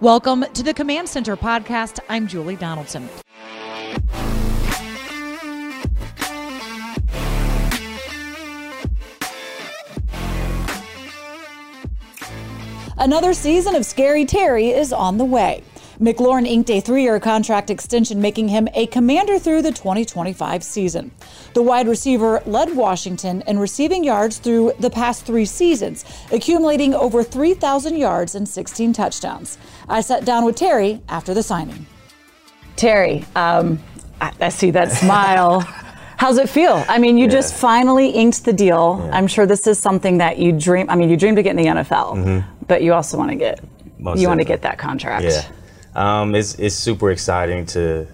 Welcome to the Command Center podcast. I'm Julie Donaldson. Another season of Scary Terry is on the way. McLaurin inked a three year contract extension, making him a commander through the 2025 season. The wide receiver led Washington in receiving yards through the past three seasons, accumulating over 3,000 yards and 16 touchdowns. I sat down with Terry after the signing. Terry, um, I, I see that smile. How's it feel? I mean, you yeah. just finally inked the deal. Yeah. I'm sure this is something that you dream. I mean, you dream to get in the NFL, mm-hmm. but you also want to get Most you want to get that contract. Yeah, um, it's it's super exciting to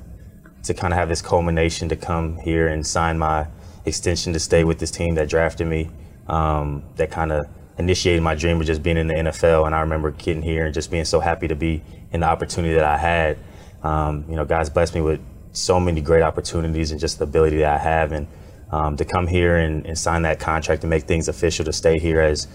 to kind of have this culmination to come here and sign my extension to stay with this team that drafted me. Um, that kind of initiated my dream of just being in the NFL. And I remember getting here and just being so happy to be in the opportunity that I had. Um, you know, God's blessed me with so many great opportunities and just the ability that I have. And um, to come here and, and, sign that contract and make things official to stay here as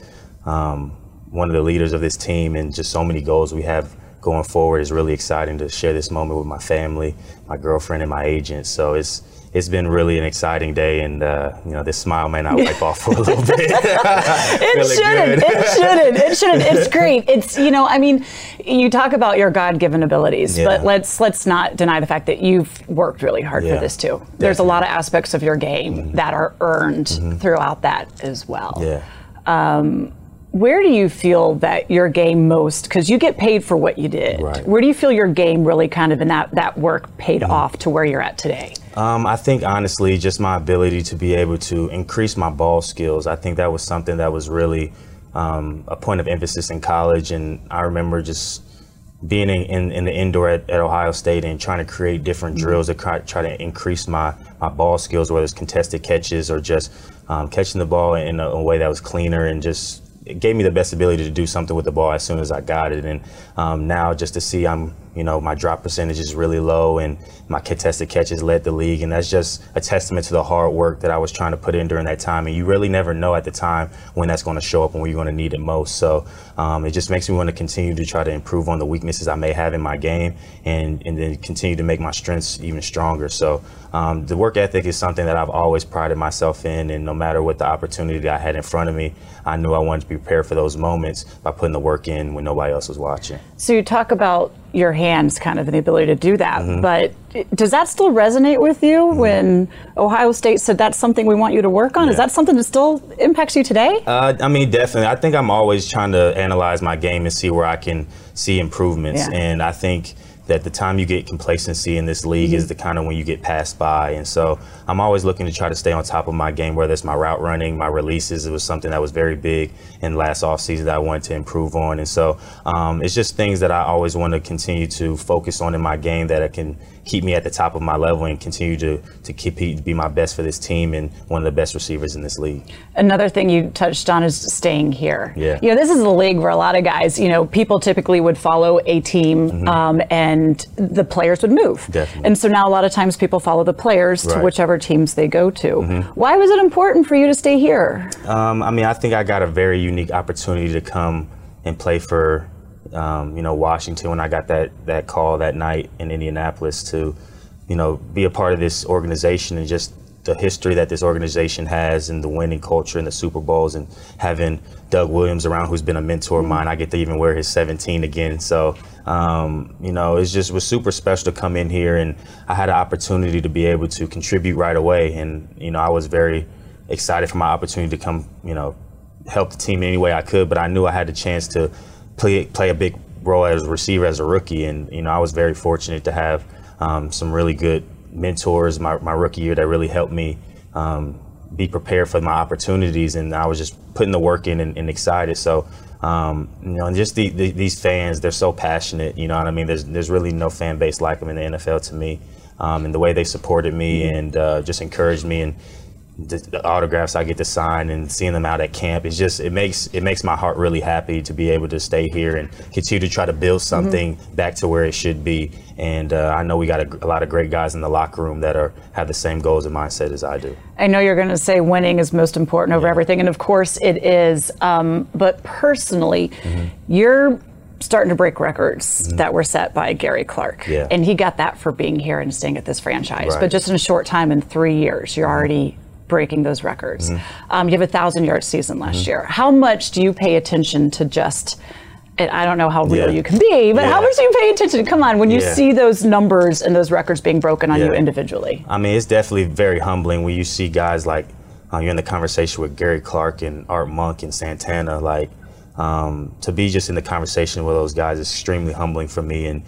um, one of the leaders of this team and just so many goals we have going forward is really exciting to share this moment with my family, my girlfriend, and my agent. So it's it's been really an exciting day, and uh, you know this smile may not wipe off for a little bit. it shouldn't. It shouldn't. It shouldn't. It's great. It's you know, I mean, you talk about your God-given abilities, yeah. but let's let's not deny the fact that you've worked really hard yeah, for this too. Definitely. There's a lot of aspects of your game mm-hmm. that are earned mm-hmm. throughout that as well. Yeah. Um, where do you feel that your game most because you get paid for what you did right. where do you feel your game really kind of in that that work paid mm-hmm. off to where you're at today um, i think honestly just my ability to be able to increase my ball skills i think that was something that was really um, a point of emphasis in college and i remember just being in, in, in the indoor at, at, ohio state and trying to create different mm-hmm. drills to try, try, to increase my, my ball skills whether it's contested catches or just um, catching the ball in a, a way that was cleaner and just it gave me the best ability to do something with the ball as soon as I got it. And um, now just to see I'm, you know, my drop percentage is really low and my contested catches led the league. And that's just a testament to the hard work that I was trying to put in during that time. And you really never know at the time when that's going to show up and when you're going to need it most. So um, it just makes me want to continue to try to improve on the weaknesses I may have in my game and, and then continue to make my strengths even stronger. So um, the work ethic is something that I've always prided myself in. And no matter what the opportunity I had in front of me, I knew I wanted to be prepared for those moments by putting the work in when nobody else was watching. So you talk about your hands kind of and the ability to do that, mm-hmm. but does that still resonate with you mm-hmm. when Ohio State said that's something we want you to work on? Yeah. Is that something that still impacts you today? Uh, I mean, definitely. I think I'm always trying to analyze my game and see where I can see improvements. Yeah. And I think that the time you get complacency in this league mm-hmm. is the kind of when you get passed by. And so I'm always looking to try to stay on top of my game, whether it's my route running, my releases. It was something that was very big in last offseason that I wanted to improve on. And so um, it's just things that I always want to continue to focus on in my game that I can keep me at the top of my level and continue to to compete to be my best for this team and one of the best receivers in this league. Another thing you touched on is staying here. Yeah. You know, this is a league where a lot of guys, you know, people typically would follow a team mm-hmm. um, and the players would move. Definitely. And so now a lot of times people follow the players right. to whichever teams they go to. Mm-hmm. Why was it important for you to stay here? Um, I mean, I think I got a very unique opportunity to come and play for um, you know, Washington when I got that that call that night in Indianapolis to, you know, be a part of this organization and just the history that this organization has and the winning culture and the Super Bowls and having Doug Williams around who's been a mentor of mine. I get to even wear his 17 again. So, um, you know, it's just was super special to come in here and I had an opportunity to be able to contribute right away. And, you know, I was very excited for my opportunity to come, you know, help the team in any way I could, but I knew I had the chance to play play a big role as a receiver as a rookie, and you know I was very fortunate to have um, some really good mentors my, my rookie year that really helped me um, be prepared for my opportunities, and I was just putting the work in and, and excited. So. Um, you know, and just the, the, these fans, they're so passionate. You know what I mean? There's there's really no fan base like them in the NFL to me, um, and the way they supported me and uh, just encouraged me and the, the, autographs I get to sign and seeing them out at camp. It's just it makes it makes my heart really happy to be able to stay here and continue to try to build mm-hmm. something mm-hmm. back to where it should be. And uh, I know we got a, a, lot of great guys in the locker room that are have the same goals and mindset as I do. I know you're going to say winning is most important over yeah. everything, and of course it is. Um, but personally, mm-hmm. you're starting to break records mm-hmm. that were set by Gary Clark. Yeah. And he got that for being here and staying at this franchise. Right. But just in a short time, in three years, you're mm-hmm. already breaking those records. Mm-hmm. Um, you have a thousand yard season last mm-hmm. year. How much do you pay attention to just I don't know how real yeah. you can be, but yeah. how much do you pay attention? Come on, when you yeah. see those numbers and those records being broken on you individually. I mean, it's definitely very humbling when you see guys like uh, you're in the conversation with Gary Clark and Art Monk and Santana. Like um, to be just in the conversation with those guys is extremely humbling for me, and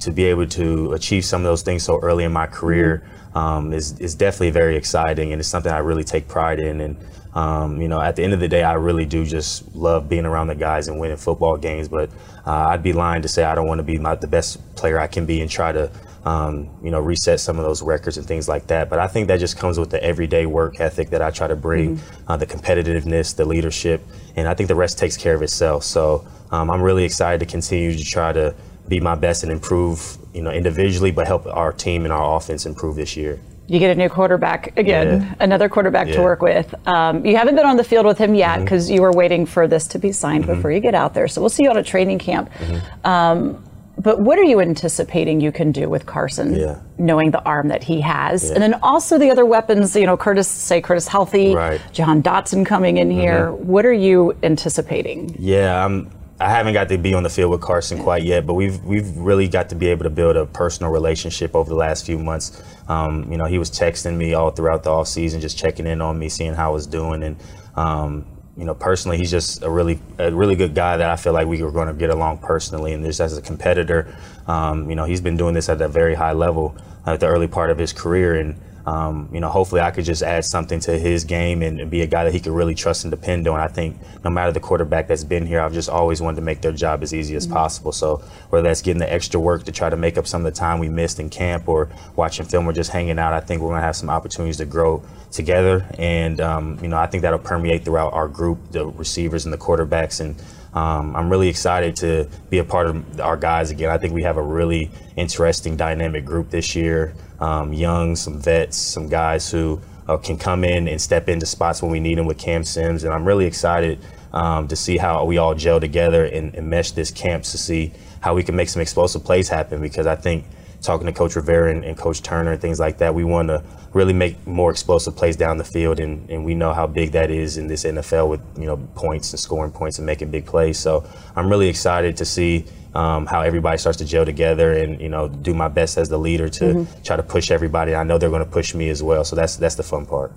to be able to achieve some of those things so early in my career um, is is definitely very exciting, and it's something I really take pride in. And um, you know, at the end of the day, I really do just love being around the guys and winning football games. But uh, I'd be lying to say I don't want to be my, the best player I can be and try to, um, you know, reset some of those records and things like that. But I think that just comes with the everyday work ethic that I try to bring, mm-hmm. uh, the competitiveness, the leadership, and I think the rest takes care of itself. So um, I'm really excited to continue to try to be my best and improve, you know, individually, but help our team and our offense improve this year you get a new quarterback again, yeah. another quarterback yeah. to work with. Um, you haven't been on the field with him yet because mm-hmm. you were waiting for this to be signed mm-hmm. before you get out there. So we'll see you on a training camp. Mm-hmm. Um, but what are you anticipating you can do with Carson, yeah. knowing the arm that he has, and then also the other weapons? You know, Curtis, say Curtis Healthy, right. Jahan Dotson coming in here. Mm-hmm. What are you anticipating? Yeah, I'm I haven't got to be on the field with Carson quite yet, but we've we've really got to be able to build a personal relationship over the last few months. Um, you know, he was texting me all throughout the off season, just checking in on me, seeing how I was doing, and um, you know, personally, he's just a really a really good guy that I feel like we were going to get along personally. And just as a competitor, um, you know, he's been doing this at a very high level at the early part of his career, and um, you know, hopefully I could just add something to his game and, be a guy that he could really trust and depend on. I think no matter the quarterback that's been here, I've just always wanted to make their job as easy as mm-hmm. possible. So whether that's getting the extra work to try to make up some of the time we missed in camp or watching film or just hanging out, I think we're going to have some opportunities to grow together. And, um, you know, I think that'll permeate throughout our group, the receivers and the quarterbacks. And um, I'm really excited to be a part of our guys again. I think we have a really interesting, dynamic group this year um, young, some vets, some guys who uh, can come in and step into spots when we need them with Cam Sims. And I'm really excited um, to see how we all gel together and, and, mesh this camp to see how we can make some explosive plays happen because I think talking to Coach Rivera and, and Coach Turner and things like that, we want to really make more explosive plays down the field, and, and we know how big that is in this NFL with you know points and scoring points and making big plays. So I'm really excited to see um, how everybody starts to gel together and you know do my best as the leader to mm-hmm. try to push everybody. I know they're going to push me as well, so that's that's the fun part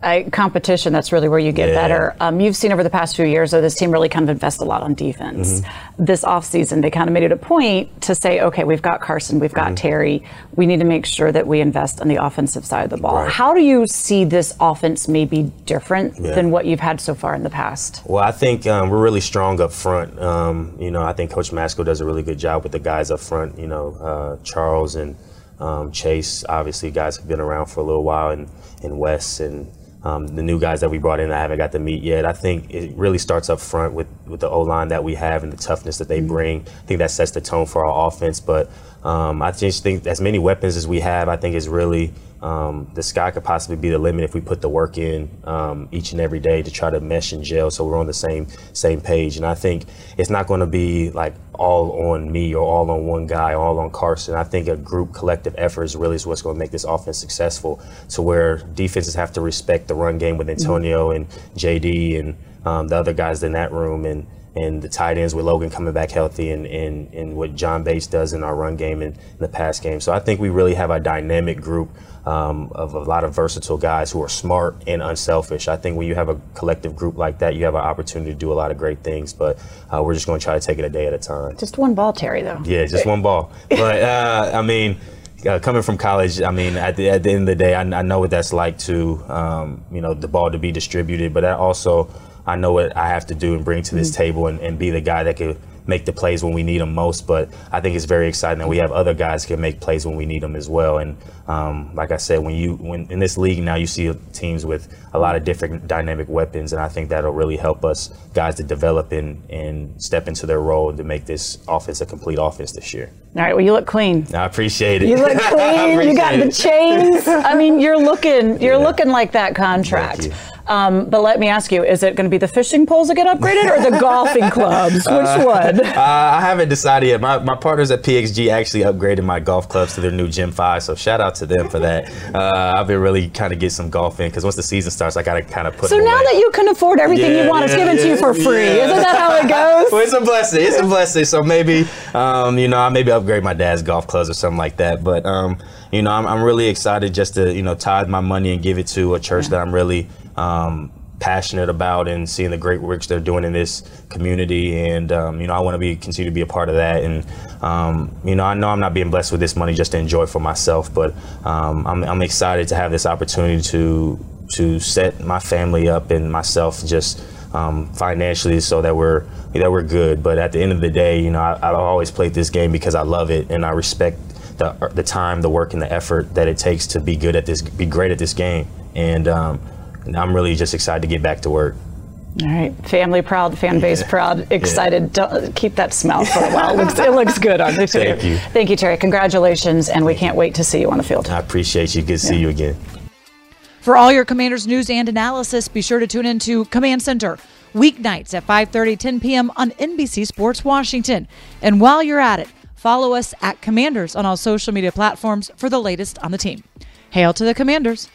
competition, that's really where you get yeah. better. Um, you've seen over the past few years, though, this team really kind of invest a lot on defense. Mm-hmm. This offseason, they kind of made it a point to say, okay, we've got Carson, we've got mm-hmm. Terry. We need to make sure that we invest on the offensive side of the ball. Right. How do you see this offense maybe different yeah. than what you've had so far in the past? Well, I think um, we're really strong up front. Um, you know, I think Coach Matsko does a really good job with the guys up front. You know, uh, Charles and um, Chase, obviously, guys have been around for a little while, and, and Wes and um, the new guys that we brought in, I haven't got to meet yet. I think it really starts up front with, with the O line that we have and the toughness that they mm-hmm. bring. I think that sets the tone for our offense. But um, I just think as many weapons as we have, I think is really um, the sky could possibly be the limit if we put the work in um, each and every day to try to mesh and gel so we're on the same same page. And I think it's not going to be like all on me or all on one guy, or all on Carson. I think a group collective effort is really what's going to make this offense successful. To where defenses have to respect the run game with Antonio and JD and um, the other guys in that room and and the tight ends with Logan coming back healthy and, and, and what John Bates does in our run game and the pass game. So I think we really have a dynamic group um, of a lot of versatile guys who are smart and unselfish. I think when you have a collective group like that, you have an opportunity to do a lot of great things, but uh, we're just going to try to take it a day at a time. Just one ball, Terry, though. Yeah, just one ball. But, uh, I mean, uh, coming from college, I mean, at the, at the end of the day, I, I know what that's like to, um, you know, the ball to be distributed, but that also – I know what I have to do and bring to this mm-hmm. table and, and be the guy that could make the plays when we need them most. But I think it's very exciting that we have other guys can make plays when we need them as well. And um, like I said, when you when in this league now you see teams with a lot of different dynamic weapons, and I think that'll really help us guys to develop and and step into their role to make this offense a complete offense this year. All right. Well, you look clean. I appreciate it. You look clean. you got it. the chains. I mean, you're looking you're yeah. looking like that contract. Um, but let me ask you: Is it going to be the fishing poles that get upgraded, or the golfing clubs? Which uh, one? Uh, I haven't decided yet. My, my partners at PXG actually upgraded my golf clubs to their new Gen Five, so shout out to them for that. Uh, I've been really kind of get some golf in because once the season starts, I got to kind of put. So now away. that you can afford everything yeah, you want, yeah, it's given yeah, to you for free. Isn't that how it goes? well, it's a blessing. It's a blessing. So maybe, um, you know, I maybe upgrade my dad's golf clubs or something like that. But um, you know, I'm, I'm really excited just to you know tithe my money and give it to a church that I'm really um, passionate about and seeing the great works they're doing in this community. And um, you know, I want to be continue to be a part of that. And um, you know, I know I'm not being blessed with this money just to enjoy for myself, but um, I'm, I'm excited to have this opportunity to to set my family up and myself just um, financially so that we're that we're good. But at the end of the day, you know, I, I've always played this game because I love it and I respect the, the time, the work, and the effort that it takes to be good at this, be great at this game. And um, I'm really just excited to get back to work. All right, family proud, fan base yeah. proud, excited. Yeah. keep that smile for a while. It looks, it looks good on this. Thank you. Thank you, Terry. Congratulations, and we can't wait to see you on the field. I appreciate you. Good to yeah. see you again. For all your Commanders news and analysis, be sure to tune in to Command Center weeknights at 5:30, 10 p.m. on NBC Sports Washington. And while you're at it, follow us at Commanders on all social media platforms for the latest on the team. Hail to the Commanders!